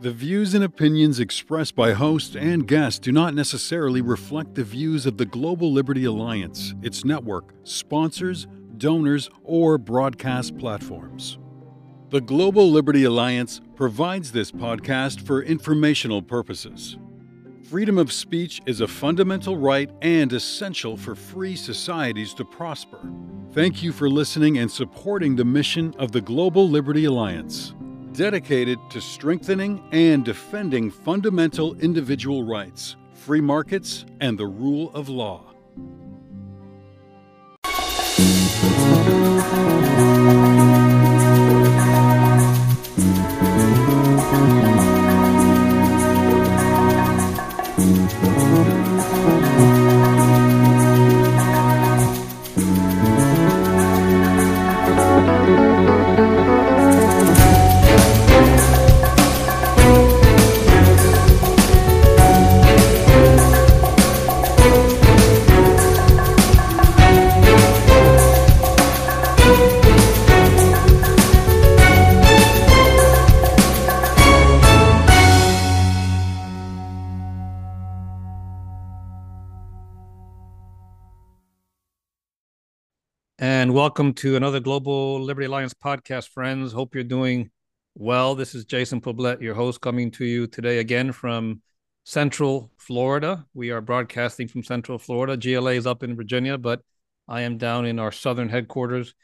The views and opinions expressed by host and guest do not necessarily reflect the views of the Global Liberty Alliance, its network, sponsors, donors, or broadcast platforms. The Global Liberty Alliance provides this podcast for informational purposes. Freedom of speech is a fundamental right and essential for free societies to prosper. Thank you for listening and supporting the mission of the Global Liberty Alliance, dedicated to strengthening and defending fundamental individual rights, free markets, and the rule of law. Welcome to another Global Liberty Alliance podcast, friends. Hope you're doing well. This is Jason Poblete, your host, coming to you today again from Central Florida. We are broadcasting from Central Florida. GLA is up in Virginia, but I am down in our southern headquarters,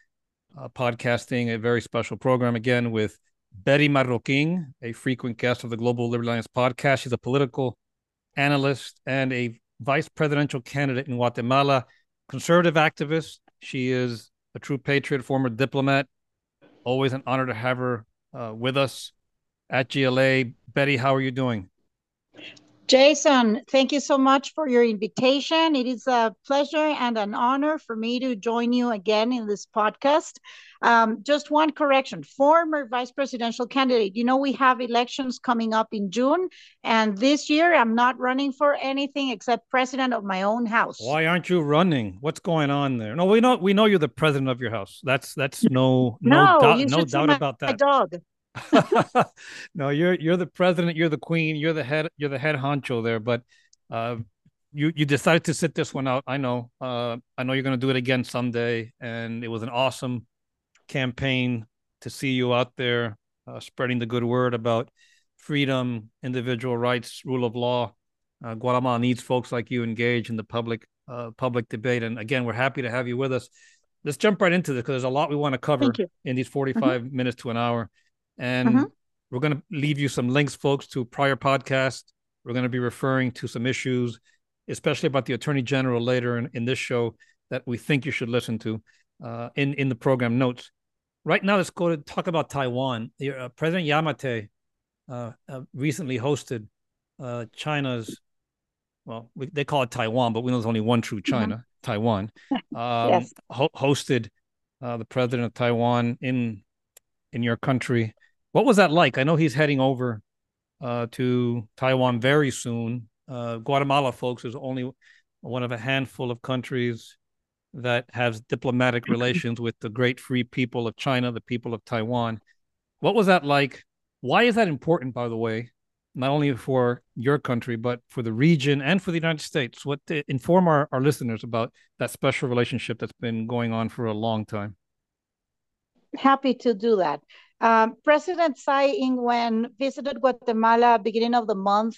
uh, podcasting a very special program again with Betty Marroquin, a frequent guest of the Global Liberty Alliance podcast. She's a political analyst and a vice presidential candidate in Guatemala, conservative activist she is a true patriot, former diplomat. Always an honor to have her uh, with us at GLA. Betty, how are you doing? Jason, thank you so much for your invitation. It is a pleasure and an honor for me to join you again in this podcast. Um, just one correction former vice presidential candidate. You know, we have elections coming up in June, and this year I'm not running for anything except president of my own house. Why aren't you running? What's going on there? No, we know we know you're the president of your house. That's that's no no, no doubt no doubt my, about that. My dog. no, you're you're the president, you're the queen, you're the head, you're the head honcho there. But uh, you you decided to sit this one out. I know. Uh, I know you're going to do it again someday, and it was an awesome campaign to see you out there uh, spreading the good word about freedom, individual rights, rule of law. Uh, Guatemala needs folks like you engaged in the public uh, public debate. And again, we're happy to have you with us. Let's jump right into this because there's a lot we want to cover in these 45 mm-hmm. minutes to an hour. And mm-hmm. we're going to leave you some links, folks, to prior podcasts. We're going to be referring to some issues, especially about the Attorney General later in, in this show that we think you should listen to uh, in, in the program notes. Right now, let's go to talk about Taiwan. Uh, President Giammattei uh, uh, recently hosted uh, China's, well, we, they call it Taiwan, but we know there's only one true mm-hmm. China, mm-hmm. Taiwan. Um, yes. ho- hosted uh, the president of Taiwan in in your country. What was that like? I know he's heading over uh, to Taiwan very soon. Uh, Guatemala, folks, is only one of a handful of countries that has diplomatic relations with the great free people of China, the people of Taiwan. What was that like? Why is that important, by the way, not only for your country, but for the region and for the United States? What to inform our, our listeners about that special relationship that's been going on for a long time? Happy to do that. Um, President Tsai Ing-wen visited Guatemala beginning of the month,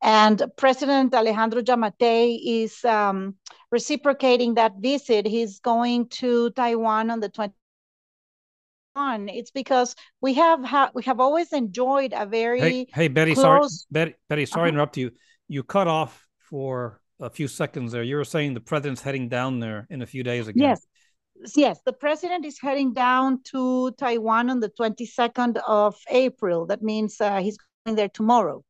and President Alejandro Giammattei is um, reciprocating that visit. He's going to Taiwan on the 20 it's because we have ha- we have always enjoyed a very hey, hey Betty close... sorry Betty Betty sorry uh-huh. interrupt you. You cut off for a few seconds there. You were saying the president's heading down there in a few days again yes yes, the president is heading down to Taiwan on the 22nd of April. That means uh, he's going there tomorrow.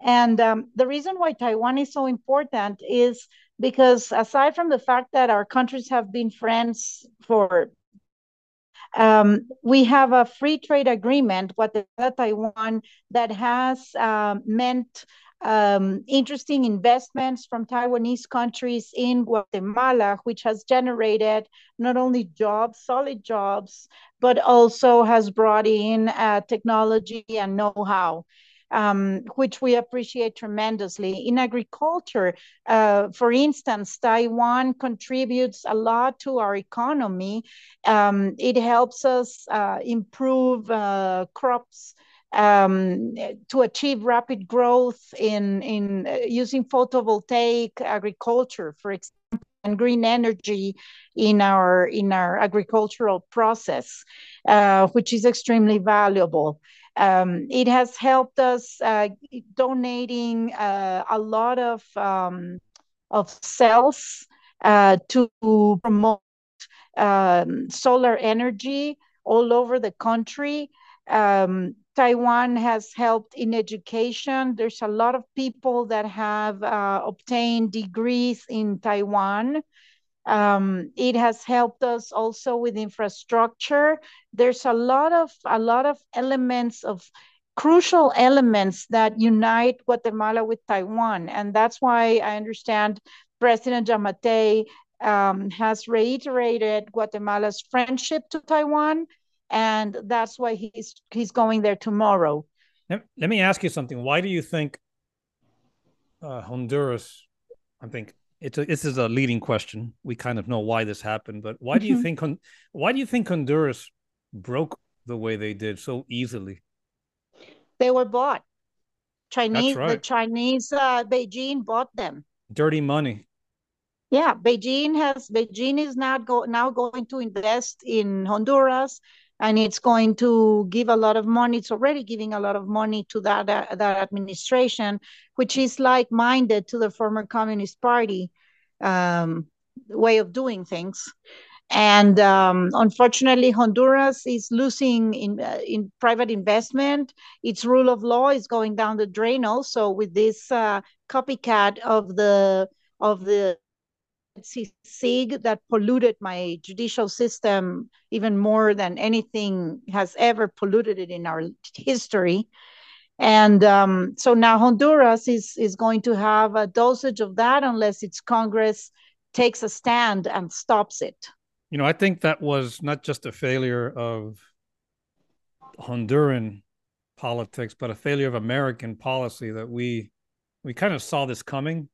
And um, the reason why Taiwan is so important is because aside from the fact that our countries have been friends for um, we have a free trade agreement with Taiwan that has um, meant um, interesting investments from Taiwanese countries in Guatemala, which has generated not only jobs, solid jobs, but also has brought in uh, technology and know how. um, which we appreciate tremendously. In agriculture, uh, for instance, Taiwan contributes a lot to our economy. Um, it helps us uh, improve uh, crops um, to achieve rapid growth in, in uh, using photovoltaic agriculture, for example, and green energy in our in our agricultural process, uh, which is extremely valuable. Um, it has helped us uh, donating uh, a lot of um, of cells uh, to promote um, solar energy all over the country. Um, Taiwan has helped in education. There's a lot of people that have uh, obtained degrees in Taiwan. Um, it has helped us also with infrastructure. There's a lot of a lot of elements of crucial elements that unite Guatemala with Taiwan, and that's why I understand President Giammattei um, has reiterated Guatemala's friendship to Taiwan and that's why he's he's going there tomorrow. Let, let me ask you something. Why do you think uh, Honduras? I think it's a, this is a leading question. We kind of know why this happened, but why do you mm-hmm. think why do you think Honduras broke the way they did so easily? They were bought. Chinese, right. the Chinese, uh, Beijing bought them. Dirty money. Yeah, Beijing has Beijing is not go now going to invest in Honduras and it's going to give a lot of money. It's already giving a lot of money to that uh, that administration, which is like-minded to the former Communist Party um, way of doing things. And um, unfortunately, Honduras is losing in uh, in private investment. Its rule of law is going down the drain. Also, with this uh, copycat of the of the CICIG that polluted my judicial system even more than anything has ever polluted it in our history. And um, so now Honduras is, is going to have a dosage of that unless its Congress takes a stand and stops it. You know, I think that was not just a failure of Honduran politics, but a failure of American policy that we we kind of saw this coming.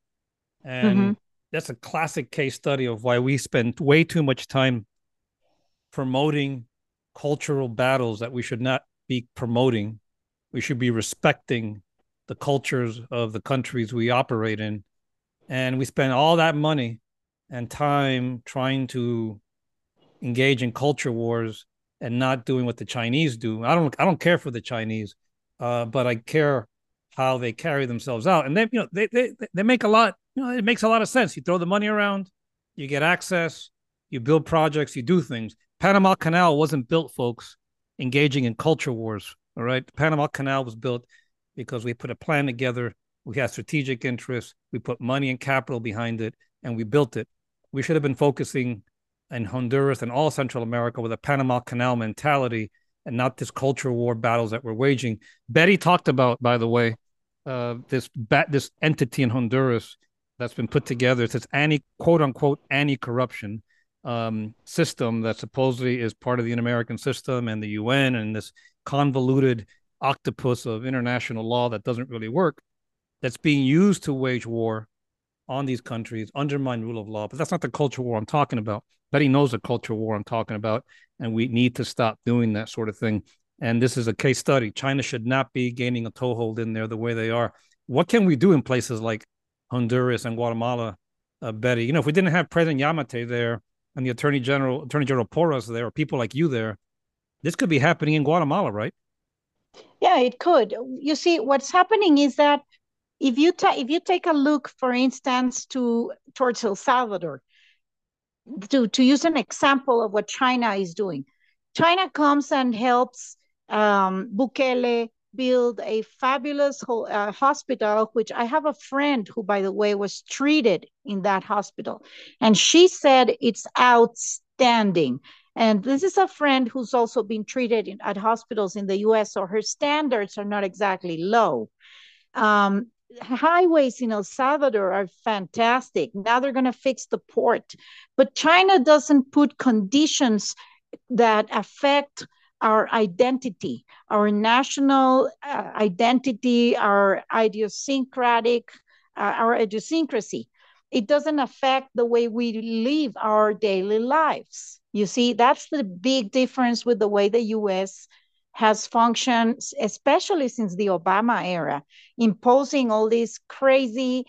And mm-hmm that's a classic case study of why we spend way too much time promoting cultural battles that we should not be promoting. We should be respecting the cultures of the countries we operate in. And we spend all that money and time trying to engage in culture wars and not doing what the Chinese do. I don't I don't care for the Chinese, uh, but I care how they carry themselves out. And they you know they they they make a lot you know, it makes a lot of sense. You throw the money around, you get access, you build projects, you do things. Panama Canal wasn't built, folks, engaging in culture wars. All right. The Panama Canal was built because we put a plan together. We had strategic interests. We put money and capital behind it and we built it. We should have been focusing in Honduras and all Central America with a Panama Canal mentality and not this culture war battles that we're waging. Betty talked about, by the way, uh, this bat, this entity in Honduras that's been put together. It's this anti quote unquote anti corruption um, system that supposedly is part of the American system and the UN and this convoluted octopus of international law that doesn't really work. That's being used to wage war on these countries, undermine rule of law. But that's not the culture war I'm talking about. Betty knows the culture war I'm talking about, and we need to stop doing that sort of thing. And this is a case study. China should not be gaining a toehold in there the way they are. What can we do in places like Honduras and Guatemala, uh, Betty. You know, if we didn't have President Giammattei there and the Attorney General, Attorney General Porras there, or people like you there, this could be happening in Guatemala, right? Yeah, it could. You see, what's happening is that if you ta- if you take a look, for instance, to towards El Salvador, to to use an example of what China is doing, China comes and helps um, Bukele build a fabulous uh, hospital, which I have a friend who, by the way, was treated in that hospital. And she said it's outstanding. And this is a friend who's also been treated in, at hospitals in the US, so her standards are not exactly low. Um, highways in El Salvador are fantastic. Now they're going to fix the port. But China doesn't put conditions that affect our identity, our national uh, identity, our idiosyncratic, uh, our idiosyncrasy. It doesn't affect the way we live our daily lives. You see, that's the big difference with the way the US has functioned, especially since the Obama era, imposing all these crazy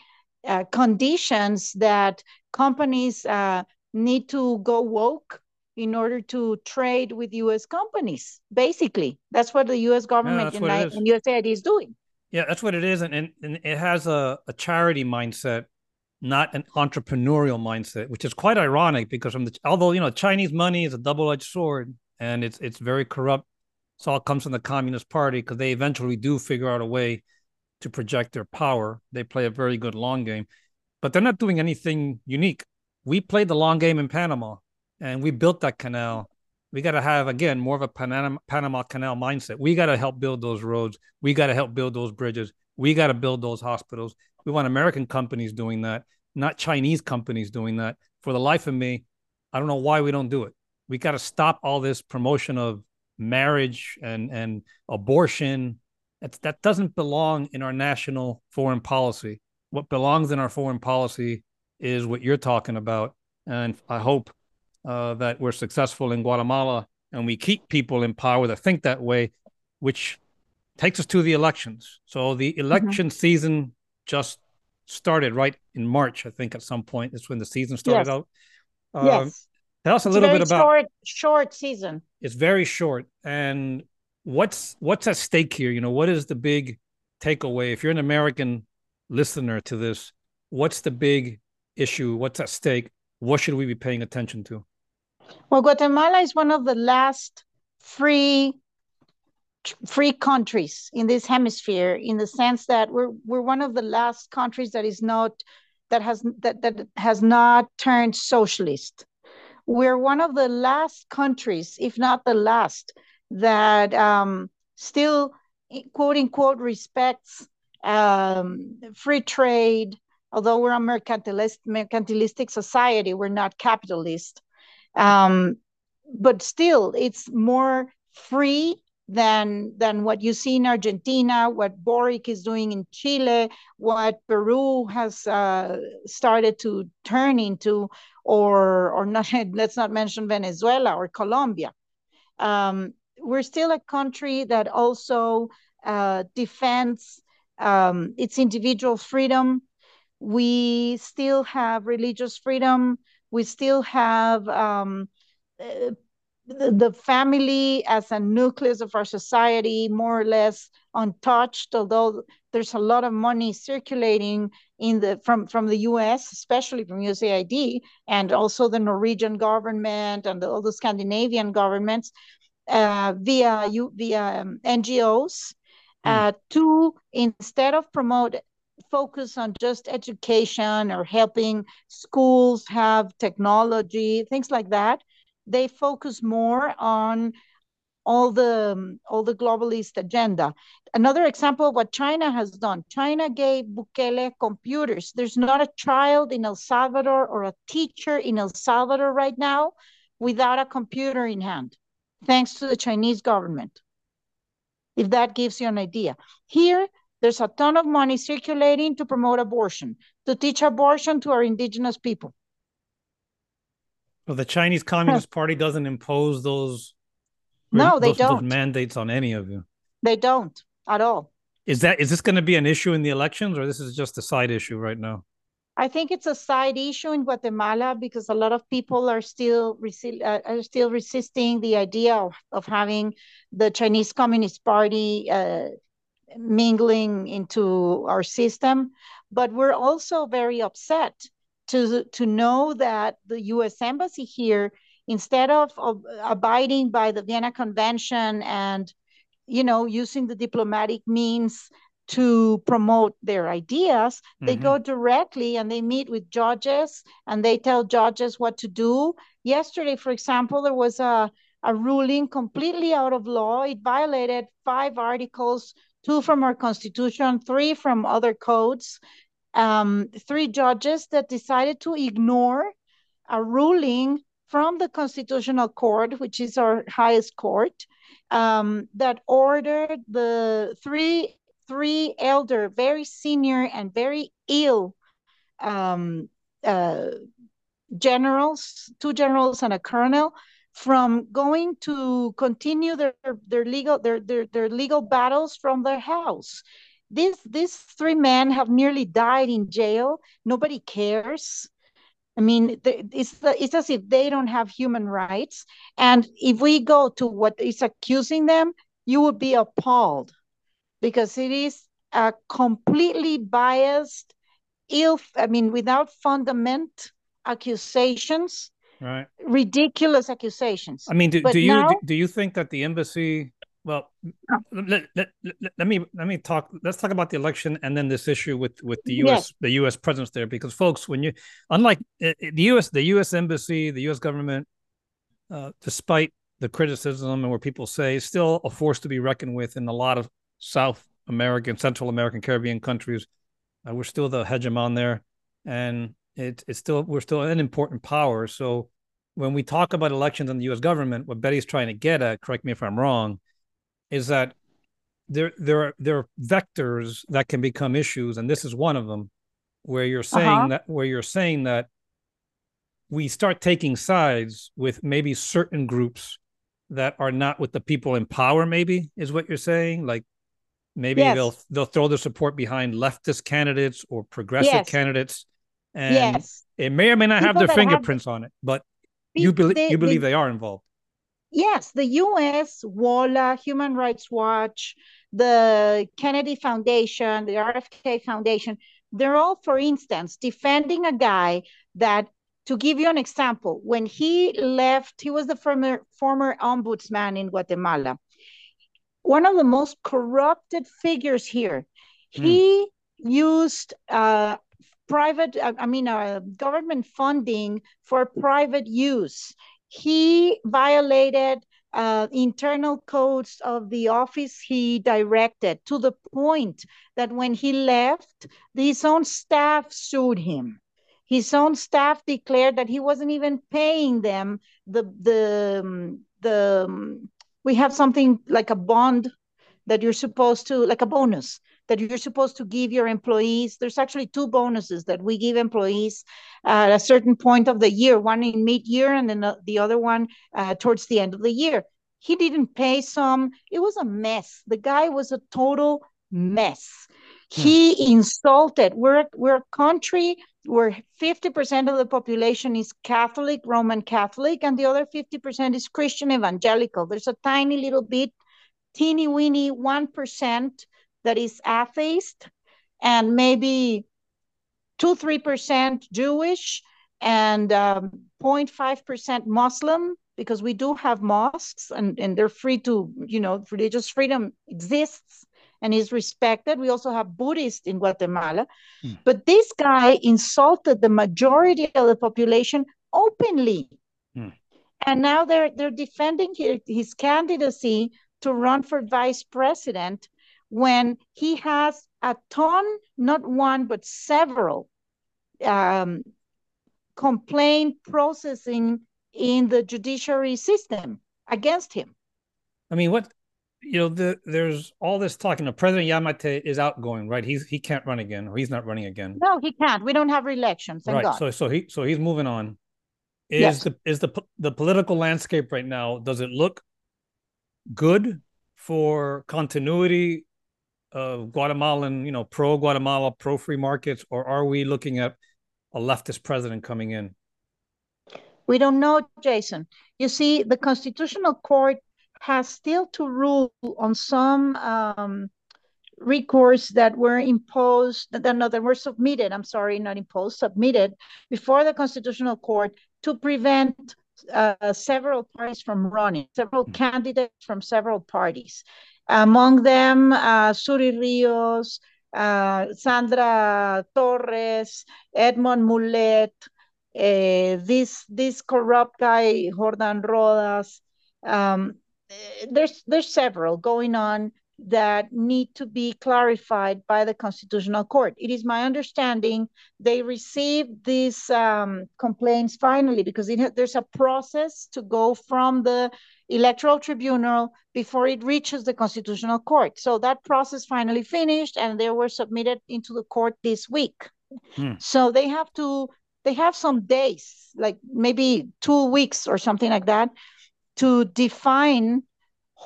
uh, conditions that companies uh, need to go woke in order to trade with U.S. companies. Basically, that's what the U.S. government yeah, and, and USAID is doing. Yeah, that's what it is, and, and, and it has a, a charity mindset, not an entrepreneurial mindset, which is quite ironic because from the although you know Chinese money is a double edged sword and it's it's very corrupt. It all comes from the Communist Party because they eventually do figure out a way to project their power. They play a very good long game, but they're not doing anything unique. We played the long game in Panama and we built that canal. We got to have again more of a Panama, Panama Canal mindset. We got to help build those roads. We got to help build those bridges. We got to build those hospitals. We want American companies doing that, not Chinese companies doing that. For the life of me, I don't know why we don't do it. We got to stop all this promotion of marriage and and abortion. That's, that doesn't belong in our national foreign policy. What belongs in our foreign policy is what you're talking about, and I hope uh, that we're successful in Guatemala and we keep people in power that think that way, which takes us to the elections. So the mm-hmm. election mm-hmm. season just started right in March, I think, at some point. That's when the season started yes. out. Um, yes. Tell us a it's little bit about short, short season. It's very short. And what's what's at stake here? You know, what is the big takeaway? If you're an American listener to this, what's the big issue? What's at stake? What should we be paying attention to? Well, Guatemala is one of the last free free countries in this hemisphere in the sense that we're we're one of the last countries that is not that has that, that has not turned socialist. We're one of the last countries, if not the last, that um, still quote unquote respects um, free trade. Although we're a mercantilist, mercantilistic society, we're not capitalist. Um, but still, it's more free than than what you see in Argentina, what Boric is doing in Chile, what Peru has uh, started to turn into, or or not. Let's not mention Venezuela or Colombia. Um, we're still a country that also uh, defends um, its individual freedom. We still have religious freedom we still have um, uh, the, the family as a nucleus of our society more or less untouched although there's a lot of money circulating in the from from the US especially from USAID and also the Norwegian government and the, all the Scandinavian governments uh, via via um, NGOs hmm. uh, to instead of promote focus on just education or helping schools have technology, things like that. They focus more on all the all the globalist agenda. Another example of what China has done. China gave Bukele computers. There's not a child in El Salvador or a teacher in El Salvador right now without a computer in hand, thanks to the Chinese government. If that gives you an idea. Here, there's a ton of money circulating to promote abortion, to teach abortion to our indigenous people. Well, the Chinese Communist Party doesn't impose those. No, they those, don't. Those mandates on any of you. They don't at all. Is that is this going to be an issue in the elections, or this is just a side issue right now? I think it's a side issue in Guatemala because a lot of people are still resi- uh, are still resisting the idea of, of having the Chinese Communist Party uh, mingling into our system. But we're also very upset to, to know that the US Embassy here, instead of, of abiding by the Vienna Convention and you know using the diplomatic means to promote their ideas mm-hmm. they go directly and they meet with judges and they tell judges what to do yesterday for example there was a, a ruling completely out of law it violated five articles two from our constitution, three from other codes, um, three judges that decided to ignore a ruling from the Constitutional Court, which is our highest court, um, that ordered the three three elder, very senior and very ill um, uh, generals, two generals and a colonel, from going to continue their their legal their their, their legal battles from their house. These these three men have nearly died in jail. Nobody cares. I mean, it's, it's as if they don't have human rights. And if we go to what is accusing them, you would be appalled because it is a completely biased, ill, I mean, without fundament accusations, right? Ridiculous accusations. I mean, do, do you now, do, do you think that the embassy well, let, let, let, let, me let me talk. Let's talk about the election and then this issue with with the U.S. Yes. the U.S. presence there, because folks, when you unlike uh, the U.S. the U.S. embassy, the U.S. government, uh, despite the criticism and where people say, is still a force to be reckoned with in a lot of South American, Central American, Caribbean countries. Uh, we're still the hegemon there, and it, it's still we're still an important power. So when we talk about elections in the U.S. government, what Betty's trying to get at, correct me if I'm wrong is that there there are there are vectors that can become issues, and this is one of them, where you're saying uh-huh. that where you're saying that we start taking sides with maybe certain groups that are not with the people in power. Maybe is what you're saying, like. Maybe yes. they'll they'll throw their support behind leftist candidates or progressive yes. candidates, and yes. it may or may not people have their fingerprints have... on it. But you believe you believe they, they are involved yes, the US, WOLA, Human Rights Watch, the Kennedy Foundation, the RFK Foundation, they're all, for instance, defending a guy that, to give you an example, when he left, he was the former, former ombudsman in Guatemala. One of the most corrupted figures here. Mm. He used uh, private, I mean, uh, government funding for private use he violated uh, internal codes of the office he directed to the point that when he left, his own staff sued him. His own staff declared that he wasn't even paying them the the um, the um, we have something like a bond that you're supposed to like a bonus that you're supposed to give your employees. There's actually two bonuses that we give employees at a certain point of the year, one in mid-year and then the other one uh, towards the end of the year. He didn't pay some. It was a mess. The guy was a total mess. Hmm. He insulted. We're, we're a country where 50% of the population is Catholic, Roman Catholic, and the other 50% is Christian evangelical. There's a tiny little bit, teeny weeny 1% that is atheist and maybe 2 3% Jewish and um, 0.5% Muslim because we do have mosques and, and they're free to, you know, religious freedom exists and is respected. We also have Buddhists in Guatemala. Mm. But this guy insulted the majority of the population openly. Mm. And now they're they're defending his, his candidacy to run for vice president when he has a ton, not one, but several um, complaint processing in the judiciary system against him. I mean, what you know, the, there's all this talk. You know, President Giammattei is outgoing, right? He's he can't run again, or he's not running again. No, he can't. We don't have elections. right. God. So so he so he's moving on. Is yes. the is the the political landscape right now? Does it look good for continuity of Guatemalan, you know, pro Guatemala, pro free markets, or are we looking at a leftist president coming in? We don't know, Jason. You see, the Constitutional Court has still to rule on some um, recourse that were imposed, that, no, that were submitted, I'm sorry, not imposed, submitted before the Constitutional Court to prevent uh, several parties from running, several mm-hmm. candidates from several parties. Among them, uh, Zury Rios, uh, Sandra Torres, Edmond Mulet, uh, this this corrupt guy Jordan Rodas. Um, there's there's several going on that need to be clarified by the Constitutional Court. It is my understanding they received these um, complaints finally because it, there's a process to go from the Electoral Tribunal before it reaches the Constitutional Court. So that process finally finished and they were submitted into the court this week. Hmm. So they have to, they have some days, like maybe two weeks or something like that, to define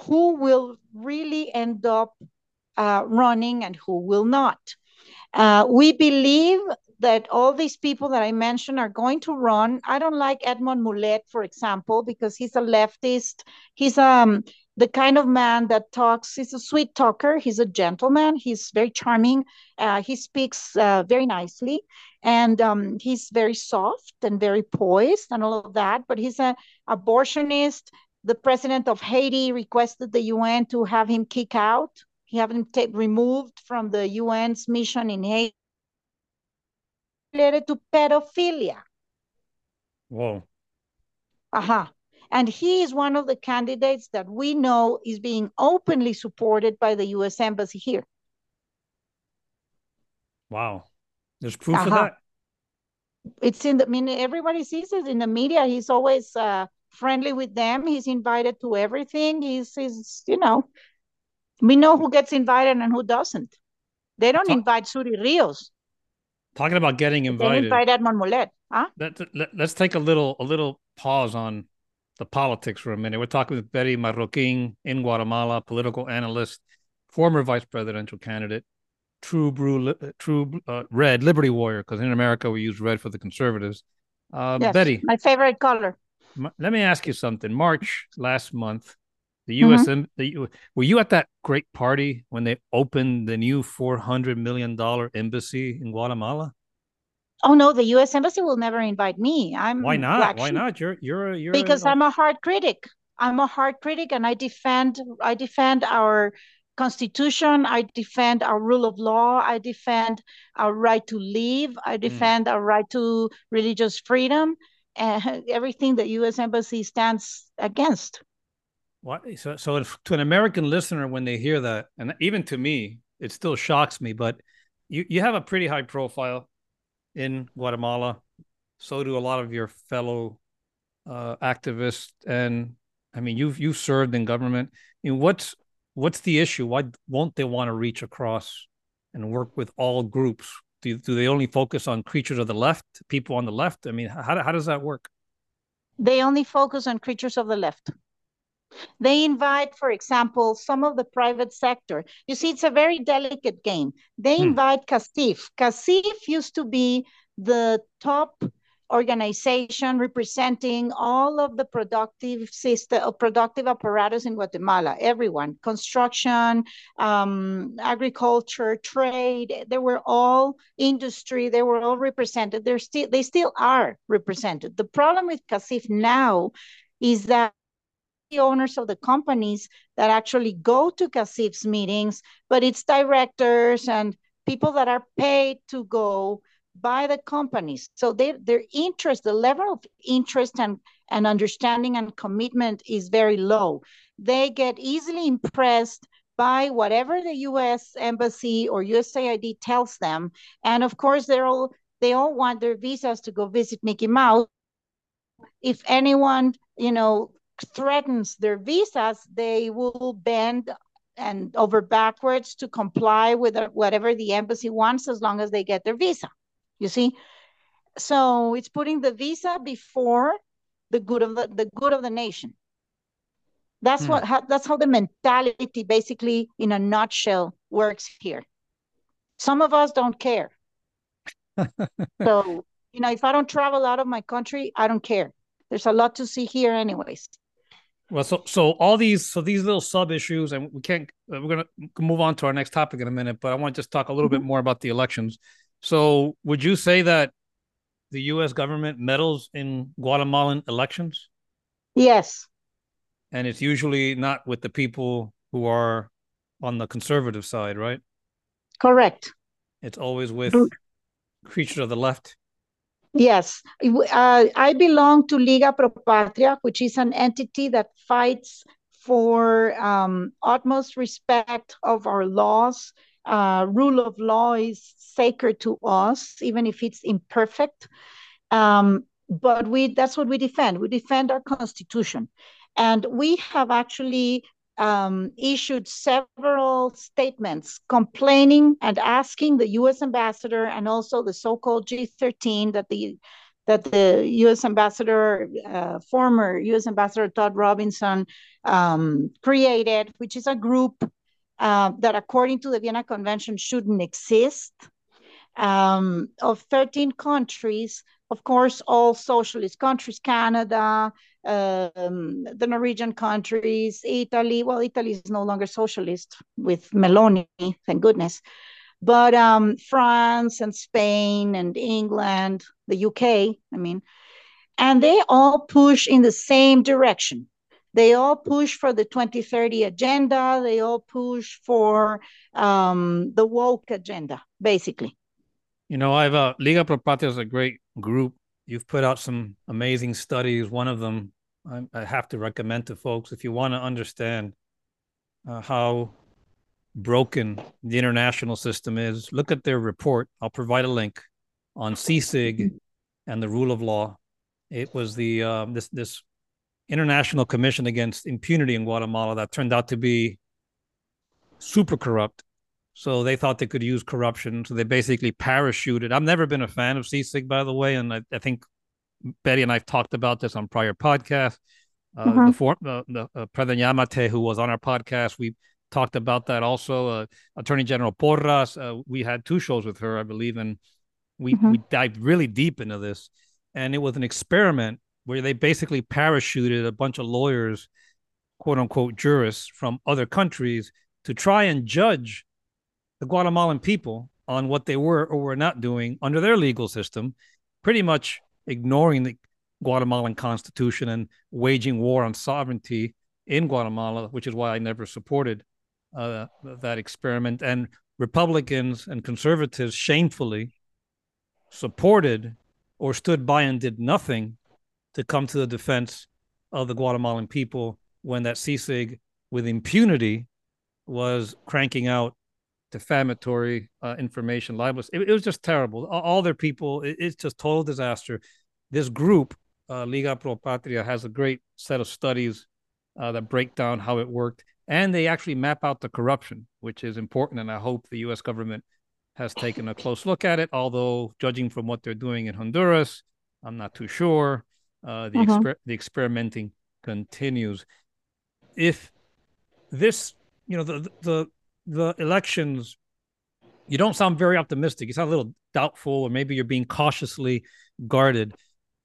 who will really end up uh, running and who will not. Uh, we believe that all these people that I mentioned are going to run. I don't like Edmond Mulet, for example, because he's a leftist. He's um the kind of man that talks. He's a sweet talker. He's a gentleman. He's very charming. Uh, he speaks uh, very nicely, and um, he's very soft and very poised and all of that. But he's an abortionist. The president of Haiti requested the UN to have him kick out. He have him removed from the UN's mission in Haiti related to pedophilia. Whoa. Uh-huh. And he is one of the candidates that we know is being openly supported by the US Embassy here. Wow. There's proof uh-huh. of that? It's in the, I mean, everybody sees it in the media. He's always uh, friendly with them. He's invited to everything. He's, he's, you know, we know who gets invited and who doesn't. They don't invite Zury Rios. Talking about getting invited. Invite Edmond Mulet. Huh? Let, let, let's take a little a little pause on the politics for a minute. We're talking with Betty Marroquin in Guatemala, political analyst, former vice presidential candidate, true blue, true uh, red liberty warrior. Because in America we use red for the conservatives. Uh, yes, Betty, my favorite color. Let me ask you something. March last month, the U.S. Mm-hmm. The, were you at that great party when they opened the new four hundred million dollar embassy in Guatemala? Oh no, the U.S. embassy will never invite me. I'm why not? Why not? You're you're you're because i I'm a hard critic. I'm a hard critic, and I defend I defend our constitution. I defend our rule of law. I defend our right to live. I hmm. defend mm. our right to religious freedom. And everything that U.S. embassy stands against. What? So, so if, to an American listener, when they hear that, and even to me, it still shocks me. But you, you have a pretty high profile in Guatemala. So do a lot of your fellow uh, activists, and I mean, you've you've served in government. I mean, what's what's the issue? Why won't they want to reach across and work with all groups? Do, do they only focus on creatures of the left, people on the left? I mean, how, how does that work? They only focus on creatures of the left. They invite, for example, some of the private sector. You see, it's a very delicate game. They hmm. invite CACIF. CACIF used to be the top organization representing all of the productive system, uh, productive apparatus in Guatemala, everyone, construction, um, agriculture, trade, they were all industry, they were all represented. They're still, they still are represented. The problem with CACIF now is that the owners of the companies that actually go to CACIF's meetings, but it's directors and people that are paid to go by the companies. So they, their interest, the level of interest and, and understanding and commitment is very low. They get easily impressed by whatever the U.S. embassy or USAID tells them, and of course they're all they all want their visas to go visit Mickey Mouse. If anyone, you know, threatens their visas, they will bend and over backwards to comply with whatever the embassy wants as long as they get their visa. You see? So it's putting the visa before the good of the, the good of the nation. That's hmm. what how, that's how the mentality basically in a nutshell works here. Some of us don't care. so, you know, if I don't travel out of my country, I don't care. There's a lot to see here anyways. Well, so so all these so these little sub issues, and we can't we're gonna move on to our next topic in a minute, but I want to just talk a little mm-hmm. bit more about the elections. So, would you say that the U.S. government meddles in Guatemalan elections? Yes. And it's usually not with the people who are on the conservative side, right? Correct. It's always with creatures of the left. Yes, uh, I belong to Liga Pro Patria, which is an entity that fights for um, utmost respect of our laws. Uh, rule of law is sacred to us, even if it's imperfect. Um, but we that's what we defend. We defend our constitution. And we have actually um, issued several statements complaining and asking the U.S. ambassador and also the so-called G13 that the that the U.S. ambassador, uh, former U.S. ambassador Todd Robinson, um, created, which is a group uh, that, according to the Vienna Convention, shouldn't exist. Um, of 13 countries, of course, all socialist countries, Canada, um, the Norwegian countries, Italy. Well, Italy is no longer socialist with Meloni, thank goodness. But um, France and Spain and England, the UK, I mean, and they all push in the same direction. They all push for the 2030 agenda. They all push for um, the woke agenda, basically. You know, I've uh, Liga Pro Patria is a great group. You've put out some amazing studies. One of them I, I have to recommend to folks if you want to understand uh, how broken the international system is. Look at their report. I'll provide a link on CICIG and the rule of law. It was the um, this this international commission against impunity in Guatemala that turned out to be super corrupt. So they thought they could use corruption. So they basically parachuted. I've never been a fan of CICIG, by the way, and I, I think Betty and I've talked about this on prior podcasts. Uh, mm-hmm. The, for, uh, the uh, President Giammattei, who was on our podcast, we talked about that also. Uh, Attorney General Porras, uh, we had two shows with her, I believe, and we mm-hmm. we dived really deep into this. And it was an experiment where they basically parachuted a bunch of lawyers, quote unquote jurists from other countries to try and judge the Guatemalan people on what they were or were not doing under their legal system, pretty much ignoring the Guatemalan constitution and waging war on sovereignty in Guatemala, which is why I never supported uh, that experiment. And Republicans and conservatives shamefully supported or stood by and did nothing to come to the defense of the Guatemalan people when that CICIG with impunity was cranking out defamatory uh, information, libelous. It, it, was just terrible. All, all their people, it, it's just total disaster. This group, uh, Liga Pro Patria, has a great set of studies uh, that break down how it worked, and they actually map out the corruption, which is important. And I hope the U.S. government has taken a close look at it. Although, judging from what they're doing in Honduras, I'm not too sure. Uh, the mm-hmm. exper- the experimenting continues. If this, you know, the the the elections, you don't sound very optimistic. You sound a little doubtful, or maybe you're being cautiously guarded.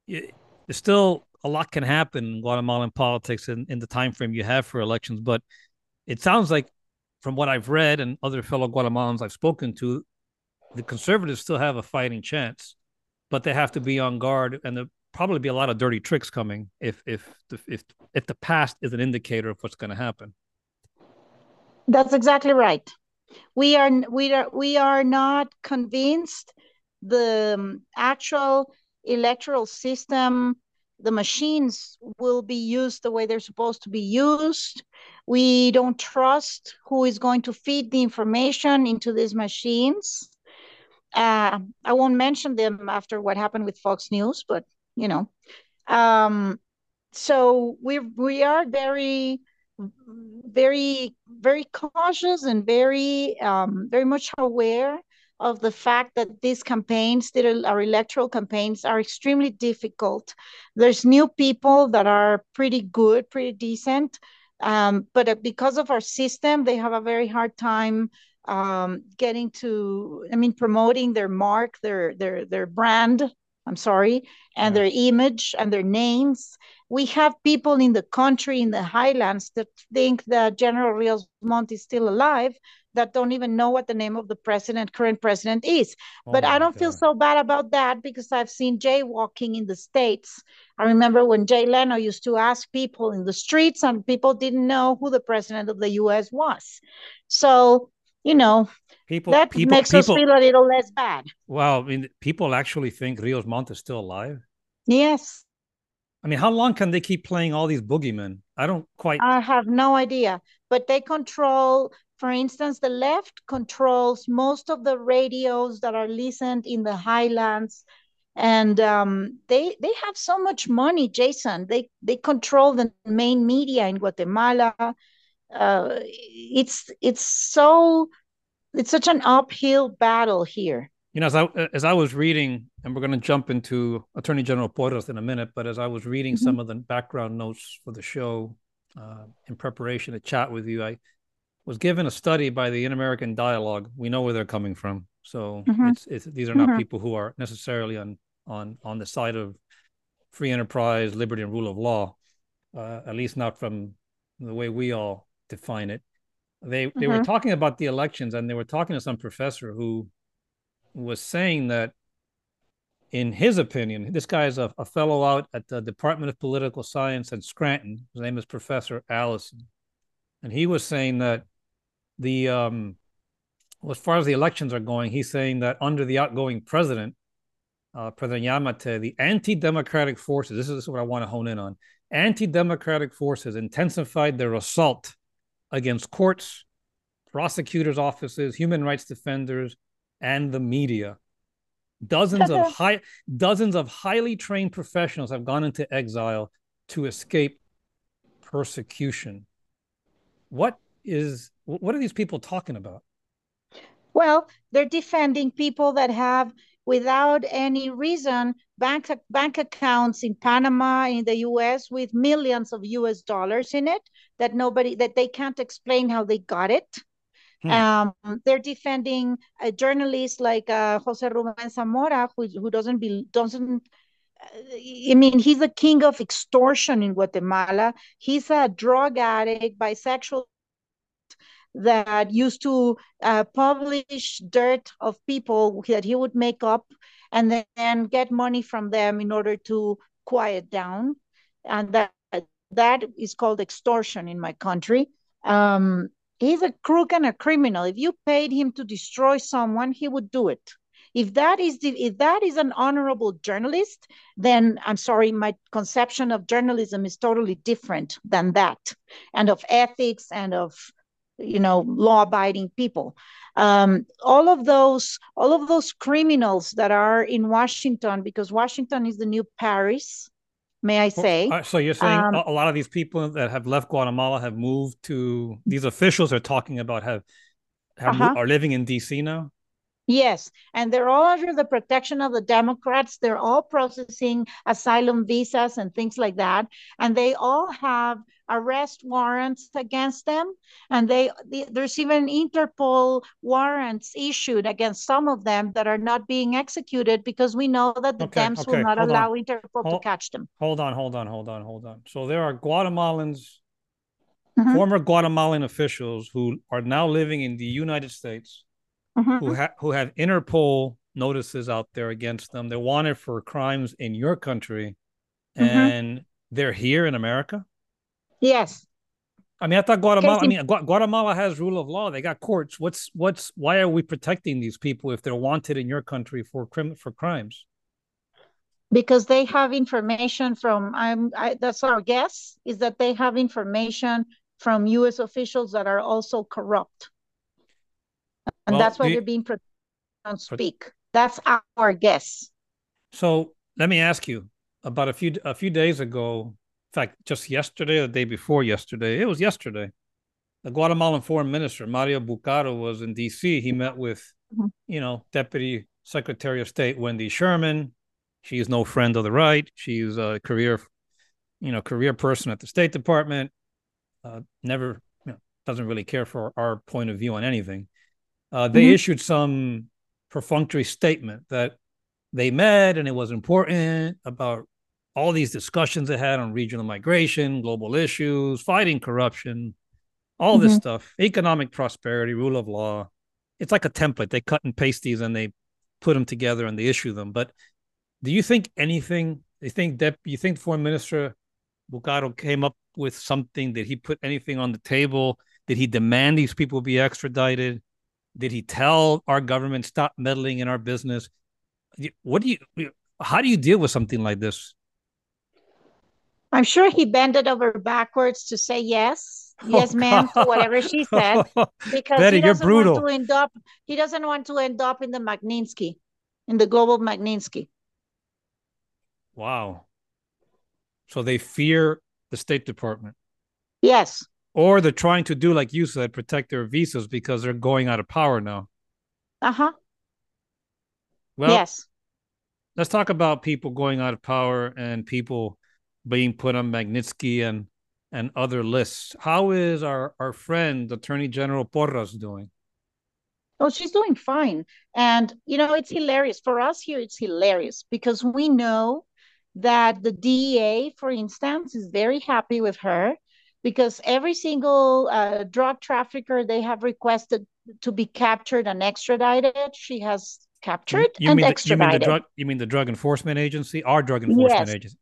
There's still a lot can happen in Guatemalan politics in, in the time frame you have for elections, but it sounds like, from what I've read and other fellow Guatemalans I've spoken to, the conservatives still have a fighting chance, but they have to be on guard, and there'll probably be a lot of dirty tricks coming if if the, if if the past is an indicator of what's going to happen. That's exactly right. We are we are we are not convinced the um, actual electoral system the machines will be used the way they're supposed to be used. We don't trust who is going to feed the information into these machines. Uh, I won't mention them after what happened with Fox News, but you know, um, so we we are very very very cautious and very um, very much aware of the fact that these campaigns that are electoral campaigns are extremely difficult. There's new people that are pretty good pretty decent um, but uh, because of our system they have a very hard time um, getting to i mean promoting their mark their their their brand i'm sorry and their image and their names we have people in the country in the highlands that think that General Rios Montt is still alive that don't even know what the name of the president, current president is. Oh but I don't God. feel so bad about that because I've seen jaywalking in the States. I remember when Jay Leno used to ask people in the streets and people didn't know who the president of the US was. So, you know, people that people, makes people, us feel a little less bad. Well, I mean, people actually think Rios Montt is still alive. Yes. I mean, how long can they keep playing all these boogeymen? I don't quite. I have no idea, but they control. For instance, the left controls most of the radios that are listened in the highlands, and um, they they have so much money, Jason. They they control the main media in Guatemala. Uh, it's it's so it's such an uphill battle here. You know, as I as I was reading, and we're going to jump into Attorney General Porras in a minute, but as I was reading mm-hmm. some of the background notes for the show uh, in preparation to chat with you, I was given a study by the Inter-American Dialogue. We know where they're coming from, so mm-hmm. it's, it's these are not mm-hmm. people who are necessarily on on on the side of free enterprise, liberty, and rule of law. Uh, at least not from the way we all define it. They they were mm-hmm. talking about the elections, and they were talking to some professor who was saying that, in his opinion, this guy is a, a fellow out at the Department of Political Science at Scranton. His name is Professor Allison, and he was saying that the um, well, as far as the elections are going, he's saying that under the outgoing president, uh, President Giammattei, the anti-democratic forces. This is, this is what I want to hone in on. Anti-democratic forces intensified their assault against courts, prosecutors' offices, human rights defenders, and the media. Dozens of high dozens of highly trained professionals have gone into exile to escape persecution. What is what are these people talking about? Well, they're defending people that have without any reason bank bank accounts in Panama in the US with millions of US dollars in it that nobody that they can't explain how they got it Hmm. Um, they're defending a journalist like uh, Jose Ruben Zamora, who, who doesn't be doesn't. I mean, he's the king of extortion in Guatemala. He's a drug addict, bisexual that used to uh, publish dirt of people that he would make up and then get money from them in order to quiet down. And that that is called extortion in my country. Um, he's a crook and a criminal. If you paid him to destroy someone, he would do it. If that is the, if that is an honorable journalist, then I'm sorry, my conception of journalism is totally different than that, and of ethics and of you know law-abiding people. Um, all of those all of those criminals that are in Washington, because Washington is the new Paris may I say. Uh, so you're saying um, a lot of these people that have left Guatemala have moved to these officials are talking about have, have uh-huh. are living in DC now? Yes, and they're all under the protection of the Democrats. They're all processing asylum visas and things like that, and they all have arrest warrants against them, and they, there's even Interpol warrants issued against some of them that are not being executed because we know that the okay, Dems okay, will not allow on. Interpol hold, to catch them. Hold on, hold on, hold on, hold on. So there are Guatemalans, mm-hmm. former Guatemalan officials who are now living in the United States mm-hmm. who have who have Interpol notices out there against them. They're wanted for crimes in your country, mm-hmm. and they're here in America. Yes. I mean, I thought Guatemala. I mean, Guatemala has rule of law. They got courts. What's what's why are we protecting these people if they're wanted in your country for crim for crimes? Because they have information from. I'm. I, that's our guess is that they have information from U.S. officials that are also corrupt and well, that's why they're being protected don't speak. That's our guess. So let me ask you about a few a few days ago. In fact, just yesterday, the day before yesterday, it was yesterday. The Guatemalan Foreign Minister Mario Bucaro was in D.C. He met with, mm-hmm. you know, Deputy Secretary of State Wendy Sherman. She's no friend of the right. She's a career, you know, career person at the State Department. Uh, never you know, doesn't really care for our point of view on anything. Uh, they mm-hmm. issued some perfunctory statement that they met and it was important about all these discussions they had on regional migration, global issues, fighting corruption, all mm-hmm. this stuff, economic prosperity, rule of law. It's like a template. They cut and paste these and they put them together and they issue them. But do you think anything? You think that you think Foreign Minister Bucaro came up with something? Did he put anything on the table? Did he demand these people be extradited? Did he tell our government stop meddling in our business? What do you? How do you deal with something like this? I'm sure he bended over backwards to say yes, oh, yes, ma'am, to whatever she said, because Betty, he doesn't want to end up. He doesn't want to end up in the Magnitsky, in the global Magnitsky. Wow. So they fear the State Department. Yes. Or they're trying to do, like you said, protect their visas because they're going out of power now. Uh huh. Well, yes. Let's talk about people going out of power and people being put on Magnitsky and and other lists. How is our our friend Attorney General Porras doing? Oh, she's doing fine. And you know, it's hilarious for us here. It's hilarious because we know that the DEA, for instance, is very happy with her because every single uh, drug trafficker they have requested to be captured and extradited, she has captured you, and mean extradited. The, you mean the drug? You mean the Drug Enforcement Agency? Our Drug Enforcement yes. Agency.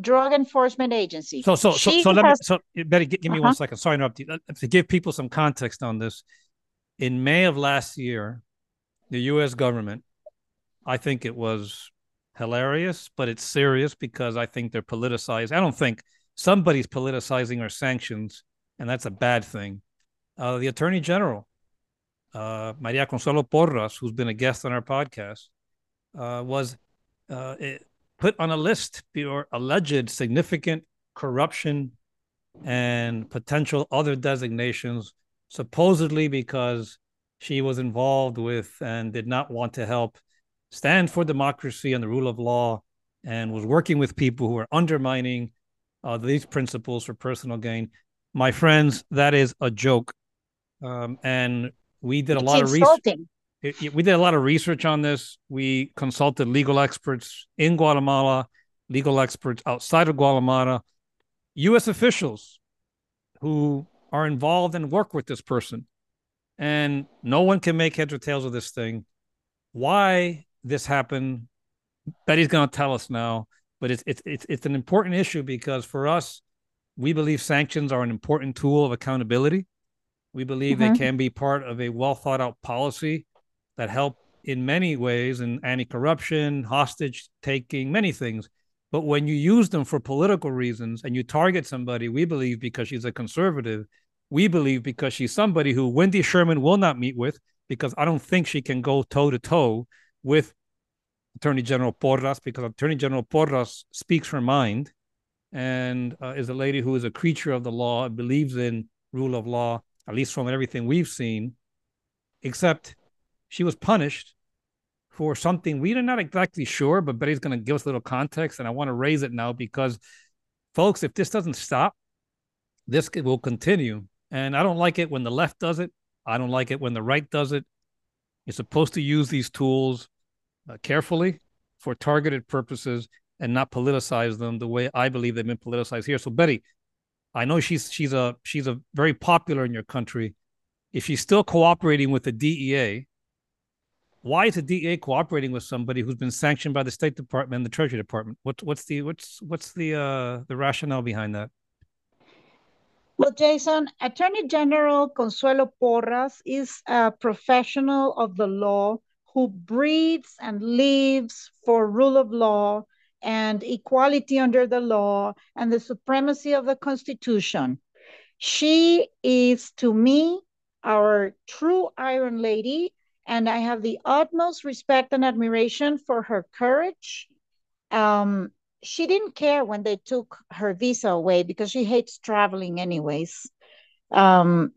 Drug Enforcement Agency. So, so, so, so, let me. So, Betty, give, give me uh-huh. one second. Sorry to interrupt you. To give people some context on this, in May of last year, the U.S. government, I think it was hilarious, but it's serious because I think they're politicized. I don't think somebody's politicizing our sanctions, and that's a bad thing. Uh, the Attorney General, uh, Maria Consuelo Porras, who's been a guest on our podcast, uh, was uh, put on a list for alleged significant corruption and potential other designations, supposedly because she was involved with and did not want to help stand for democracy and the rule of law and was working with people who were undermining uh, these principles for personal gain. My friends, that is a joke. Um, and we did a it's lot insulting. of research. We did a lot of research on this. We consulted legal experts in Guatemala, legal experts outside of Guatemala, U.S. officials who are involved and work with this person. And no one can make heads or tails of this thing. Why this happened. Betty's going to tell us now, but it's it's it's it's an important issue because for us, we believe sanctions are an important tool of accountability. We believe mm-hmm. they can be part of a well thought out policy that help in many ways in anti-corruption, hostage taking, many things. But when you use them for political reasons and you target somebody, we believe because she's a conservative, we believe because she's somebody who Wendy Sherman will not meet with because I don't think she can go toe to toe with Attorney General Porras because Attorney General Porras speaks her mind and uh, is a lady who is a creature of the law, and believes in rule of law, at least from everything we've seen, except she was punished for something we're not exactly sure, but Betty's going to give us a little context. And I want to raise it now because, folks, if this doesn't stop, this will continue. And I don't like it when the left does it. I don't like it when the right does it. You're supposed to use these tools carefully for targeted purposes and not politicize them the way I believe they've been politicized here. So Betty, I know she's she's a she's a very popular in your country. If she's still cooperating with the DEA, why is the DEA cooperating with somebody who's been sanctioned by the State Department and the Treasury Department? What's what's the what's what's the uh the rationale behind that? Well, Jason, Attorney General Consuelo Porras is a professional of the law who breathes and lives for rule of law and equality under the law and the supremacy of the Constitution. She is, to me, our true Iron Lady, and I have the utmost respect and admiration for her courage, um, she didn't care when they took her visa away because she hates traveling anyways. Um,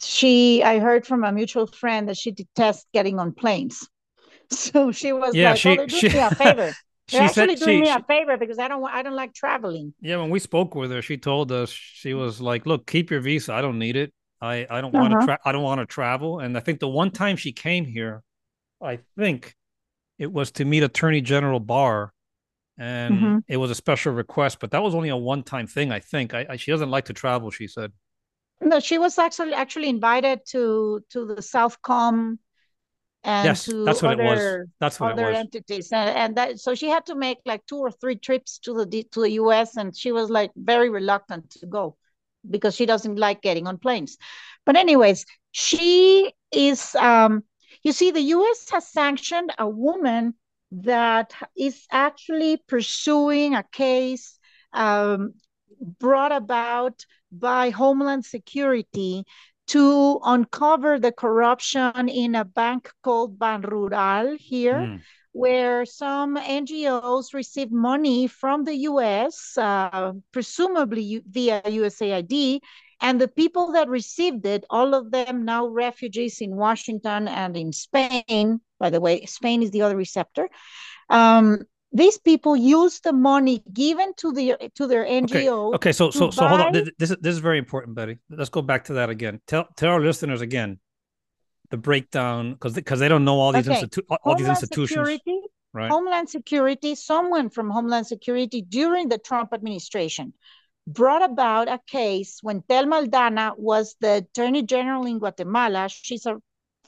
she, I heard from a mutual friend that she detests getting on planes. So she was yeah, like, she, oh, they're doing she, me a favor. They're actually said, doing she, me a favor because I don't I don't like traveling. Yeah, when we spoke with her, she told us she was like, "Look, keep your visa. I don't need it. I I don't want to uh-huh. tra- I don't want to travel." And I think the one time she came here, I think it was to meet Attorney General Barr, and mm-hmm. it was a special request, but that was only a one-time thing. I think I, I, she doesn't like to travel. She said. No, she was actually actually invited to to the Southcom and yes, to that's what other, it was. That's what other entities, and, and that so she had to make like two or three trips to the to the U.S. and she was like very reluctant to go because she doesn't like getting on planes. But anyways, she is. Um, you see, the U.S. has sanctioned a woman that is actually pursuing a case um, brought about by Homeland Security to uncover the corruption in a bank called Banrural here, mm. where some NGOs received money from the US, uh, presumably via USAID, and the people that received it, all of them now refugees in Washington and in Spain. By the way, Spain is the other receptor. Um, these people use the money given to the to their NGO. Okay, okay so so so hold on. This is this is very important, Betty. Let's go back to that again. Tell tell our listeners again the breakdown because because they don't know all these okay. institu- all Homeland these institutions. Security, right. Homeland Security, someone from Homeland Security during the Trump administration brought about a case when Thelma Aldana was the Attorney General in Guatemala. She's a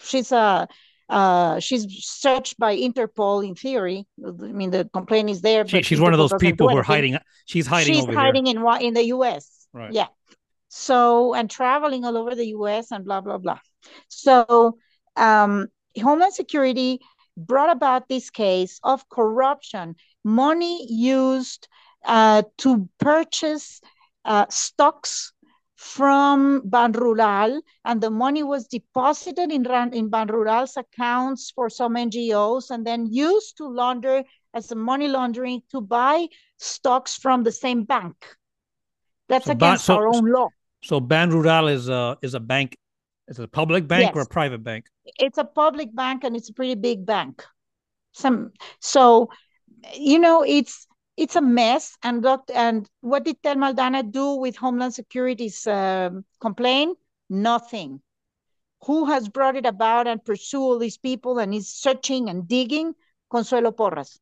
she's a uh, she's searched by Interpol in theory. I mean, the complaint is there. She, she's Interpol one of those people who are hiding. She's hiding. She's hiding here. in in the U.S. Right. Yeah. So and traveling all over the U.S. and blah blah blah. So um, Homeland Security brought about this case of corruption, money used uh, to purchase uh, stocks from Banrural, and the money was deposited in, in Banrural's accounts for some NGOs and then used to launder as a money laundering to buy stocks from the same bank. That's so against so, our own law. So Banrural is a is a bank, is it a public bank yes. or a private bank? It's a public bank and it's a pretty big bank. Some so you know it's it's a mess. And and what did Thelma Aldana do with Homeland Security's uh, complaint? Nothing. Who has brought it about and pursue all these people and is searching and digging? Consuelo Porras.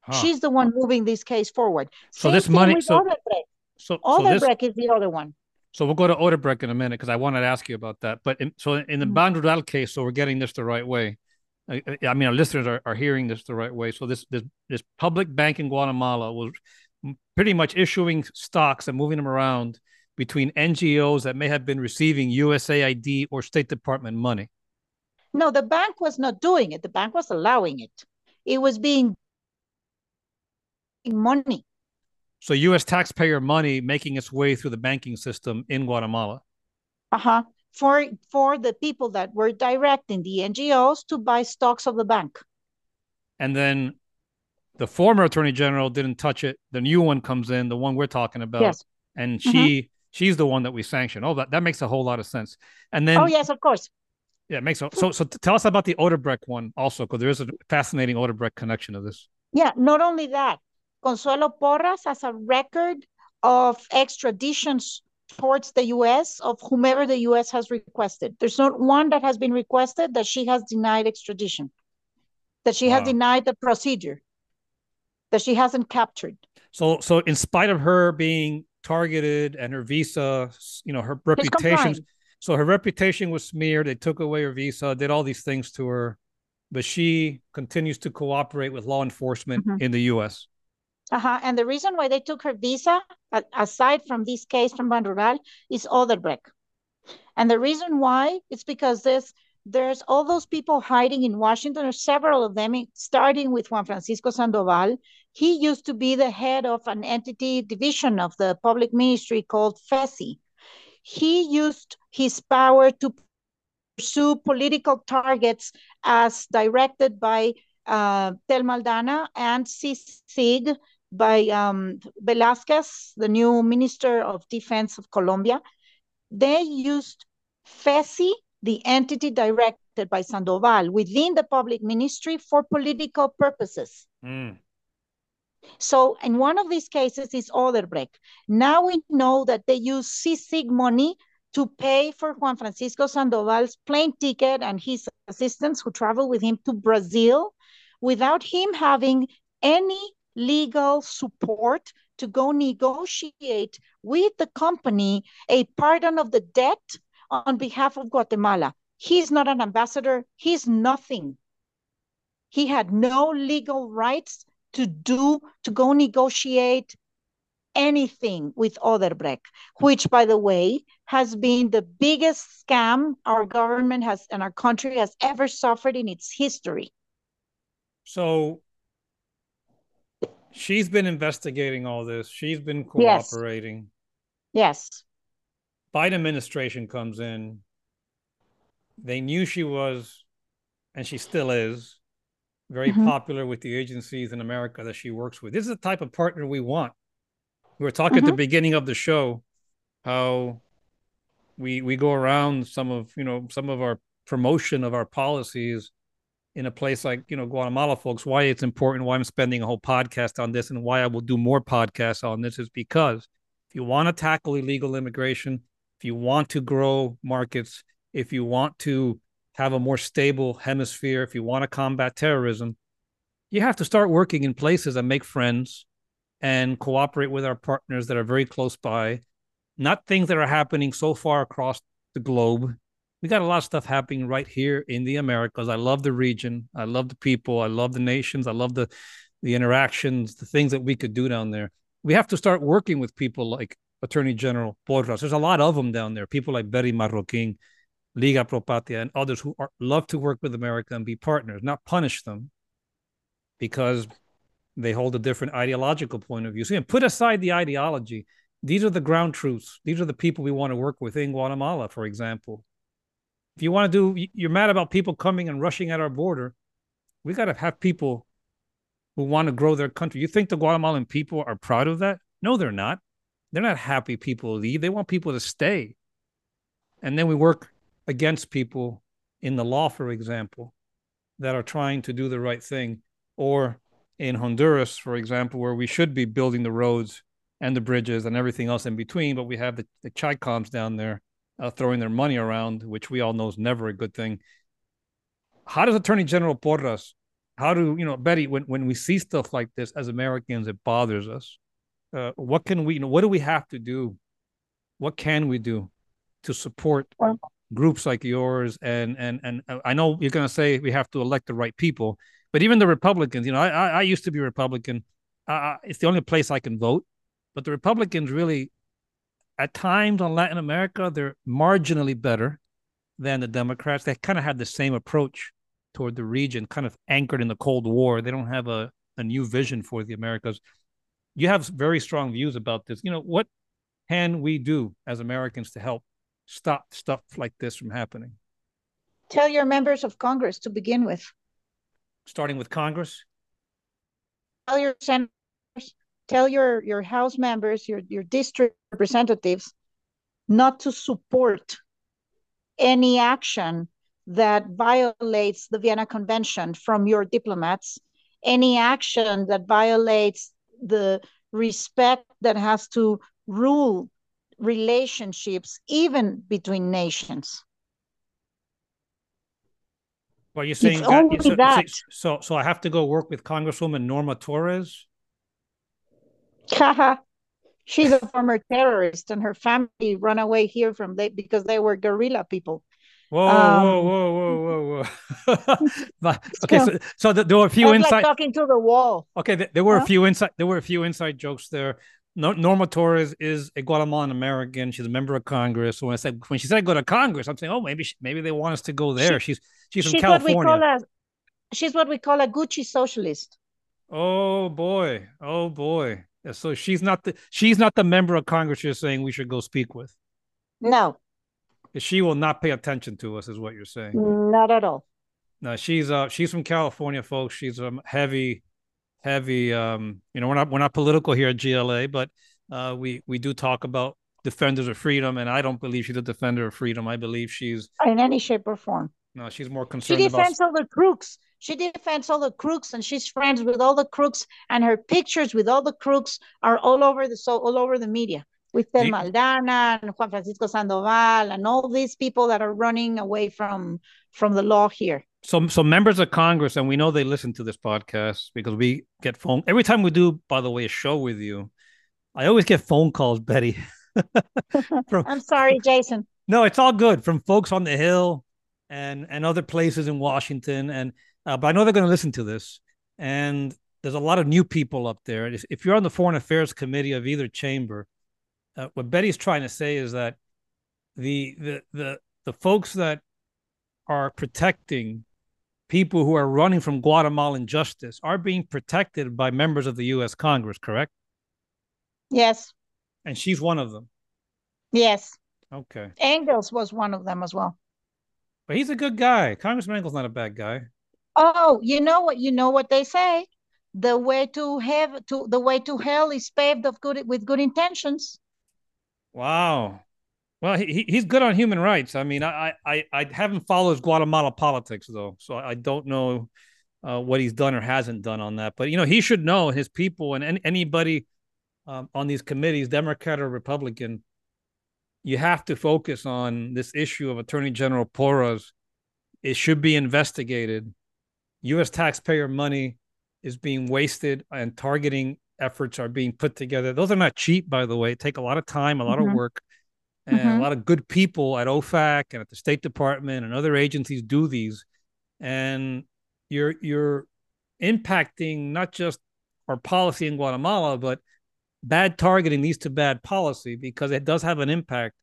Huh. She's the one moving this case forward. So Same this money, so, so, Odebrecht so this, is the other one. So we'll go to Odebrecht in a minute because I wanted to ask you about that. But in, so in the mm-hmm. Case, so we're getting this the right way. I, I mean, our listeners are, are hearing this the right way. So this, this this public bank in Guatemala was pretty much issuing stocks and moving them around between NGOs that may have been receiving USAID or State Department money. No, the bank was not doing it. The bank was allowing it. It was being money. So U.S. taxpayer money making its way through the banking system in Guatemala. Uh huh for for the people that were directing the NGOs to buy stocks of the bank. And then the former attorney general didn't touch it. The new one comes in, the one we're talking about, yes. and she mm-hmm. she's the one that we sanction. Oh, that that makes a whole lot of sense. And then oh yes, of course. Yeah, it makes so. So, so tell us about the Odebrecht one also, because there is a fascinating Odebrecht connection of this. Yeah, not only that, Consuelo Porras has a record of extraditions towards the US of whomever the US has requested. There's not one that has been requested that she has denied extradition, that she wow. has denied the procedure, that she hasn't captured. So, so in spite of her being targeted and her visa, you know, her reputation, so her reputation was smeared. They took away her visa, did all these things to her, but she continues to cooperate with law enforcement mm-hmm. in the U.S. Uh-huh. And the reason why they took her visa, aside from this case from Banrural, is Odebrecht. And the reason why is because there's there's all those people hiding in Washington, or several of them, starting with Juan Francisco Sandoval. He used to be the head of an entity division of the public ministry called FECI. He used his power to pursue political targets as directed by uh, Thelma Aldana and CICIG, by um, Velázquez, the new Minister of Defense of Colombia. They used FECI, the entity directed by Sandoval, within the public ministry for political purposes. Mm. So, in one of these cases is Odebrecht. Now we know that they use CICIG money to pay for Juan Francisco Sandoval's plane ticket and his assistants who travel with him to Brazil without him having any legal support to go negotiate with the company a pardon of the debt on behalf of Guatemala. He's not an ambassador, he's nothing. He had no legal rights to do, to go negotiate anything with Odebrecht, which, by the way, has been the biggest scam our government has and our country has ever suffered in its history. So She's been investigating all this. She's been cooperating. Yes. yes. Biden administration comes in. They knew she was, and she still is, very mm-hmm. popular with the agencies in America that she works with. This is the type of partner we want. We were talking mm-hmm. at the mm-hmm. beginning of the show how we we go around some of you know some of our promotion of our policies in a place like you know Guatemala, folks. Why it's important, why I'm spending a whole podcast on this, and why I will do more podcasts on this is because if you want to tackle illegal immigration, if you want to grow markets, if you want to have a more stable hemisphere, if you want to combat terrorism, you have to start working in places and make friends and cooperate with our partners that are very close by, not things that are happening so far across the globe. We got a lot of stuff happening right here in the Americas. I love the region. I love the people. I love the nations. I love the the interactions, the things that we could do down there. We have to start working with people like Attorney General Porras. There's a lot of them down there. People like Betty Marroquin, Liga Pro Patria, and others who are, love to work with America and be partners, not punish them because they hold a different ideological point of view. So, put aside the ideology. These are the ground truths. These are the people we want to work with in Guatemala, for example. If you want to do, you're mad about people coming and rushing at our border. We got to have people who want to grow their country. You think the Guatemalan people are proud of that? No, they're not. They're not happy people leave. They want people to stay. And then we work against people in the law, for example, that are trying to do the right thing, or in Honduras, for example, where we should be building the roads and the bridges and everything else in between, but we have the, the down there uh, throwing their money around, which we all know is never a good thing. How does Attorney General Porras, how do, you know, Betty, when, when we see stuff like this as Americans, it bothers us. Uh, what can we, you know, what do we have to do? What can we do to support groups like yours and and and I know you're going to say we have to elect the right people, but even the Republicans, you know, I I, I used to be Republican. Uh, it's the only place I can vote, but the Republicans really, at times on Latin America, they're marginally better than the Democrats. They kind of had the same approach toward the region, kind of anchored in the Cold War. They don't have a a new vision for the Americas. You have very strong views about this. You know, what can we do as Americans to help stop stuff like this from happening? Tell your members of Congress to begin with. Starting with Congress? Tell your senators, tell your, your House members, your, your district representatives not to support any action that violates the Vienna Convention from your diplomats, any action that violates the respect that has to rule relationships, even between nations. Well, you're saying that, so, that. So, so I have to go work with Congresswoman Norma Torres. She's a former terrorist, and her family run away here from they because they were guerrilla people. Whoa, um, whoa, whoa, whoa, whoa, whoa! okay, so, so there were a few inside like talking to the wall. Okay, there, there were huh? a few inside. There were a few inside jokes there. Norma Torres is a Guatemalan American. She's a member of Congress. So when I said when she said I go to Congress, I'm saying, oh, maybe she, maybe they want us to go there. She, she's she's from she's California. What we call a, she's what we call a Gucci socialist. Oh boy, oh boy. So she's not the she's not the member of Congress you're saying we should go speak with. No. She will not pay attention to us, is what you're saying. Not at all. No, she's uh she's from California, folks. She's a heavy heavy. Um, you know, we're not we're not political here at GLA, but uh, we we do talk about defenders of freedom, and I don't believe she's a defender of freedom. I believe she's in any shape or form. No, she's more concerned. She defends about... all the crooks. She defends all the crooks, and she's friends with all the crooks. And her pictures with all the crooks are all over the so all over the media with Thelma Aldana and Juan Francisco Sandoval and all these people that are running away from from the law here so so members of Congress, and we know they listen to this podcast because we get phone every time we do. By the way, a show with you, I always get phone calls, Betty. from, I'm sorry, Jason. No, it's all good from folks on the Hill and and other places in Washington, and uh, but I know they're going to listen to this, and there's a lot of new people up there. If you're on the Foreign Affairs Committee of either chamber, uh, what Betty's trying to say is that the the the the folks that are protecting people who are running from Guatemalan justice are being protected by members of the U.S. Congress, correct? Yes. And she's one of them. Yes. Okay. Engels was one of them as well. But he's a good guy. Congressman Engel's not a bad guy. Oh, you know what? You know what they say. The way to have to the way to hell is paved of good with good intentions. Wow. Well, he, he's good on human rights. I mean, I, I I haven't followed Guatemala politics though, so I don't know uh, what he's done or hasn't done on that. But you know, he should know his people and any, anybody um, on these committees, Democrat or Republican, you have to focus on this issue of Attorney General Porras. It should be investigated. U.S. taxpayer money is being wasted, and targeting efforts are being put together. Those are not cheap, by the way. Take a lot of time, a lot mm-hmm. of work and mm-hmm. a lot of good people at OFAC and at the State Department and other agencies do these, and you're you're impacting not just our policy in Guatemala, but bad targeting leads to bad policy because it does have an impact.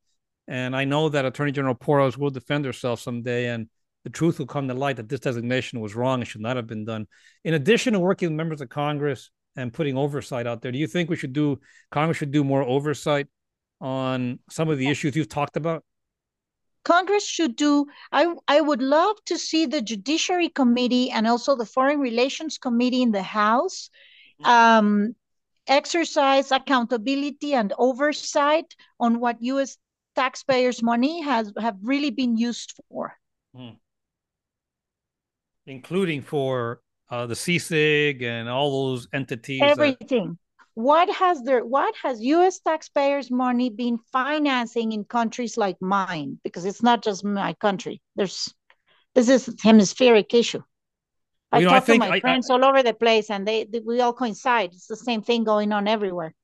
And I know that Attorney General Porras will defend herself someday, and the truth will come to light that this designation was wrong and should not have been done. In addition to working with members of Congress and putting oversight out there, do you think we should do Congress should do more oversight on some of the issues you've talked about? Congress should do. I I would love to see the Judiciary Committee and also the Foreign Relations Committee in the House mm-hmm. um, exercise accountability and oversight on what U.S. taxpayers' money has have really been used for, hmm. Including for uh, the CICIG and all those entities. Everything. What has their what has US taxpayers money been financing in countries like mine? Because it's not just my country. There's this is a hemispheric issue. I you know, talk I to my I, friends I, all over the place and they, they, we all coincide. It's the same thing going on everywhere.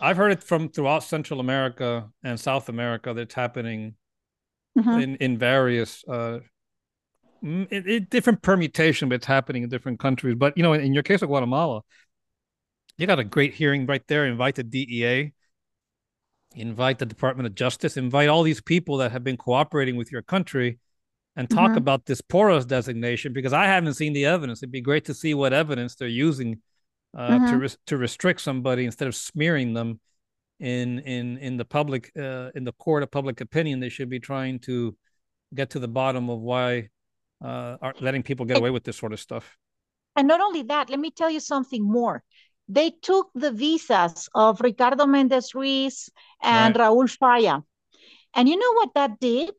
I've heard it from throughout Central America and South America that's happening mm-hmm. in in various uh it, it, different permutation but it's happening in different countries but you know in, in your case of Guatemala you got a great hearing right there. Invite the DEA, invite the Department of Justice, invite all these people that have been cooperating with your country and talk mm-hmm. about this Porras designation because I haven't seen the evidence. It'd be great to see what evidence they're using uh, mm-hmm. to res- to restrict somebody instead of smearing them in in in the public uh, in the court of public opinion. They should be trying to get to the bottom of why uh, are letting people get away with this sort of stuff. And not only that, let me tell you something more they took the visas of Ricardo Mendez Ruiz and right. Raul Falla. And you know what that did?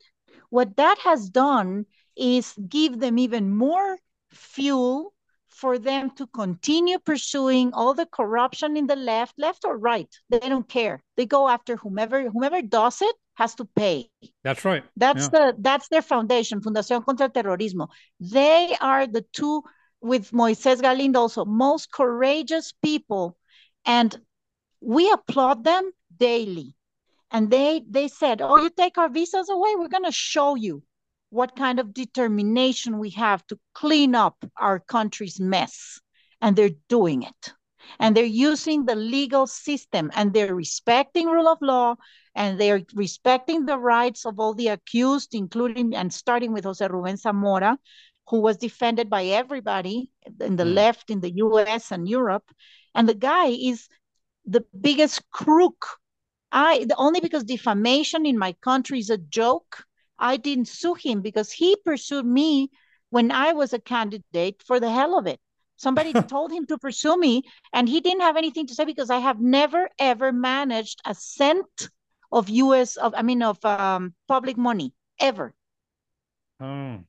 What that has done is give them even more fuel for them to continue pursuing all the corruption in the left, left or right. They don't care. They go after whomever whomever does it has to pay. That's right. That's yeah. the that's their foundation, Fundación contra el Terrorismo. They are the two with Moises Galindo also, most courageous people. And we applaud them daily. And they they said, Oh, you take our visas away, we're gonna show you what kind of determination we have to clean up our country's mess. And they're doing it. And they're using the legal system and they're respecting rule of law and they're respecting the rights of all the accused, including and starting with Jose Ruben Zamora, who was defended by everybody in the mm. left in the US and Europe. And the guy is the biggest crook. I only because defamation in my country is a joke. I didn't sue him because he pursued me when I was a candidate for the hell of it. Somebody told him to pursue me, and he didn't have anything to say because I have never ever managed a cent of U.S. of I mean of um, public money ever. Oh.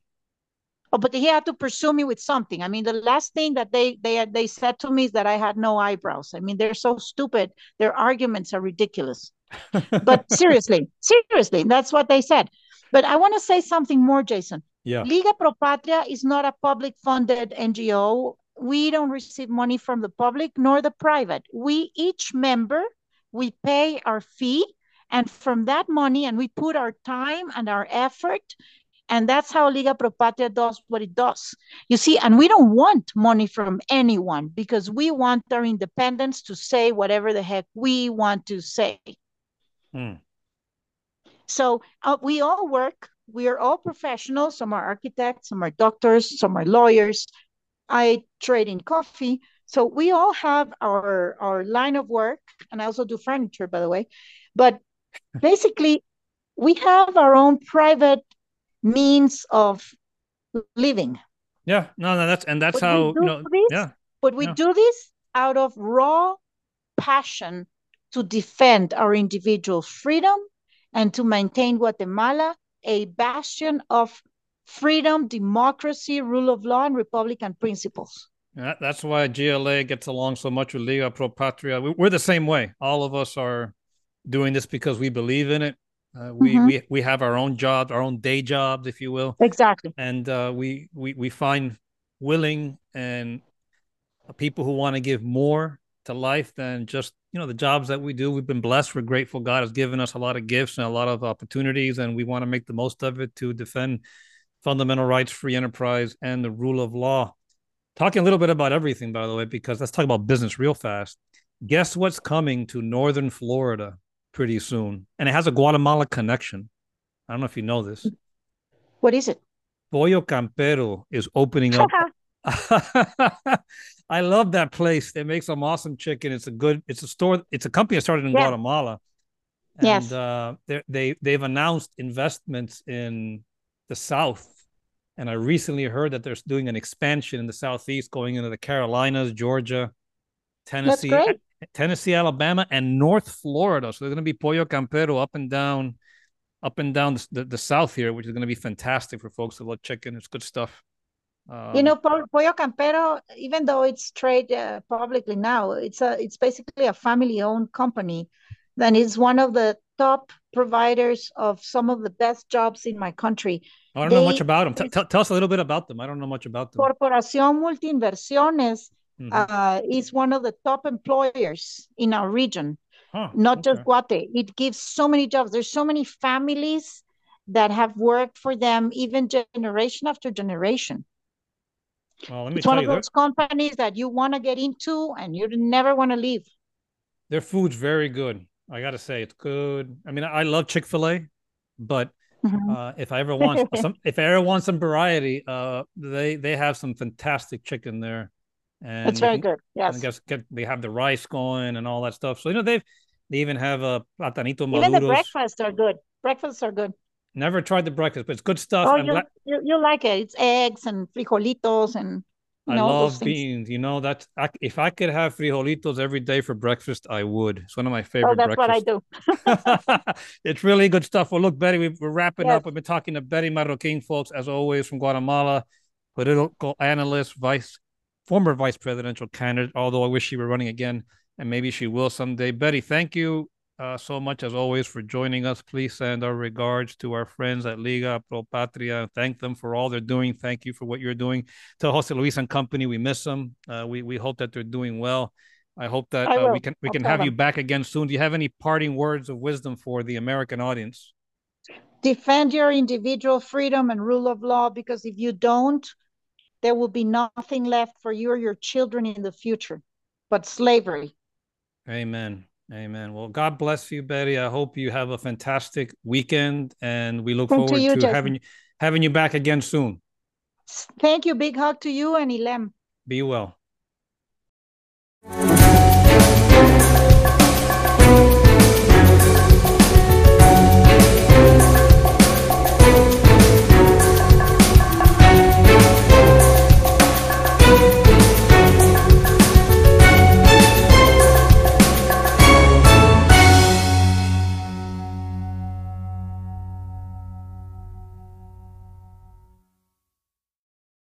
Oh, but he had to pursue me with something. I mean, the last thing that they they they said to me is that I had no eyebrows. I mean, they're so stupid. Their arguments are ridiculous. but seriously, seriously, that's what they said. But I want to say something more, Jason. Yeah. Liga Pro Patria is not a public funded NGO. We don't receive money from the public nor the private. We each member, we pay our fee and from that money and we put our time and our effort and that's how Liga Pro Patria does what it does. You see, and we don't want money from anyone because we want our independence to say whatever the heck we want to say. Hmm. So uh, we all work we are all professionals. Some are architects, some are doctors, some are lawyers. I trade in coffee. So we all have our our line of work, and I also do furniture, by the way. But basically, we have our own private means of living. Yeah, no, no, that's and that's but how you know. This, yeah, but we yeah. do this out of raw passion to defend our individual freedom and to maintain Guatemala a bastion of freedom, democracy, rule of law, and Republican principles. Yeah, that's why GLA gets along so much with Liga Pro Patria. We're the same way. All of us are doing this because we believe in it. Uh, we, mm-hmm. we we have our own jobs, our own day jobs, if you will. Exactly. And uh, we we we find willing and people who want to give more to life than just you know the jobs that we do. We've been blessed. We're grateful. God has given us a lot of gifts and a lot of opportunities, and we want to make the most of it to defend fundamental rights, free enterprise, and the rule of law. Talking a little bit about everything, by the way, because let's talk about business real fast. Guess what's coming to northern Florida pretty soon, and it has a Guatemala connection. I don't know if you know this. What is it? Pollo Campero is opening up. I love that place. They make some awesome chicken. It's a good. It's a store. It's a company that started in yeah. Guatemala. And, yes. Uh, they they've announced investments in the South, and I recently heard that they're doing an expansion in the Southeast, going into the Carolinas, Georgia, Tennessee, Tennessee, Alabama, and North Florida. So they're going to be Pollo Campero up and down, up and down the, the, South here, which is going to be fantastic for folks that love chicken. It's good stuff. Um, you know, Pollo Campero, even though it's traded uh, publicly now, it's a it's basically a family-owned company. Then it's one of the top providers of some of the best jobs in my country. I don't they, know much about them. T- tell us a little bit about them. I don't know much about them. Corporación Multiinversiones mm-hmm. uh, is one of the top employers in our region, huh, not okay. just Guate. It gives so many jobs. There's so many families that have worked for them, even generation after generation. Well, it's one of those companies that you want to get into and you never want to leave. Their food's very good. I got to say, it's good. I mean, I love Chick Fil A, but mm-hmm. uh, if I ever want some, if I ever want some variety, uh, they they have some fantastic chicken there. And it's very good. Yes, I guess get, they have the rice going and all that stuff. So you know they've they even have a platanito maduros. Even the breakfasts are good. Breakfasts are good. Never tried the breakfast, but it's good stuff. Oh, you, you, you, like it. It's eggs and frijolitos and you know, I love beans. You know, that if I could have frijolitos every day for breakfast, I would. It's one of my oh, favorite. Oh, that's breakfasts. what I do. it's really good stuff. Well, look, Betty, we're wrapping yes. up. We've been talking to Betty Marroquin, folks, as always from Guatemala, political analyst, vice, former vice presidential candidate. Although I wish she were running again, and maybe she will someday. Betty, thank you uh, so much as always for joining us. Please send our regards to our friends at Liga Pro Patria. Thank them for all they're doing. Thank you for what you're doing. Tell Jose Luis and company we miss them. Uh, we we hope that they're doing well. I hope that I uh, we can we I'll can have them. you back again soon. Do you have any parting words of wisdom for the American audience? Defend your individual freedom and rule of law because if you don't, there will be nothing left for you or your children in the future but slavery. Amen. Amen. Well, God bless you, Betty. I hope you have a fantastic weekend, and we look Thank forward to, you, to having you having you back again soon. Thank you. Big hug to you and Ilem. Be well.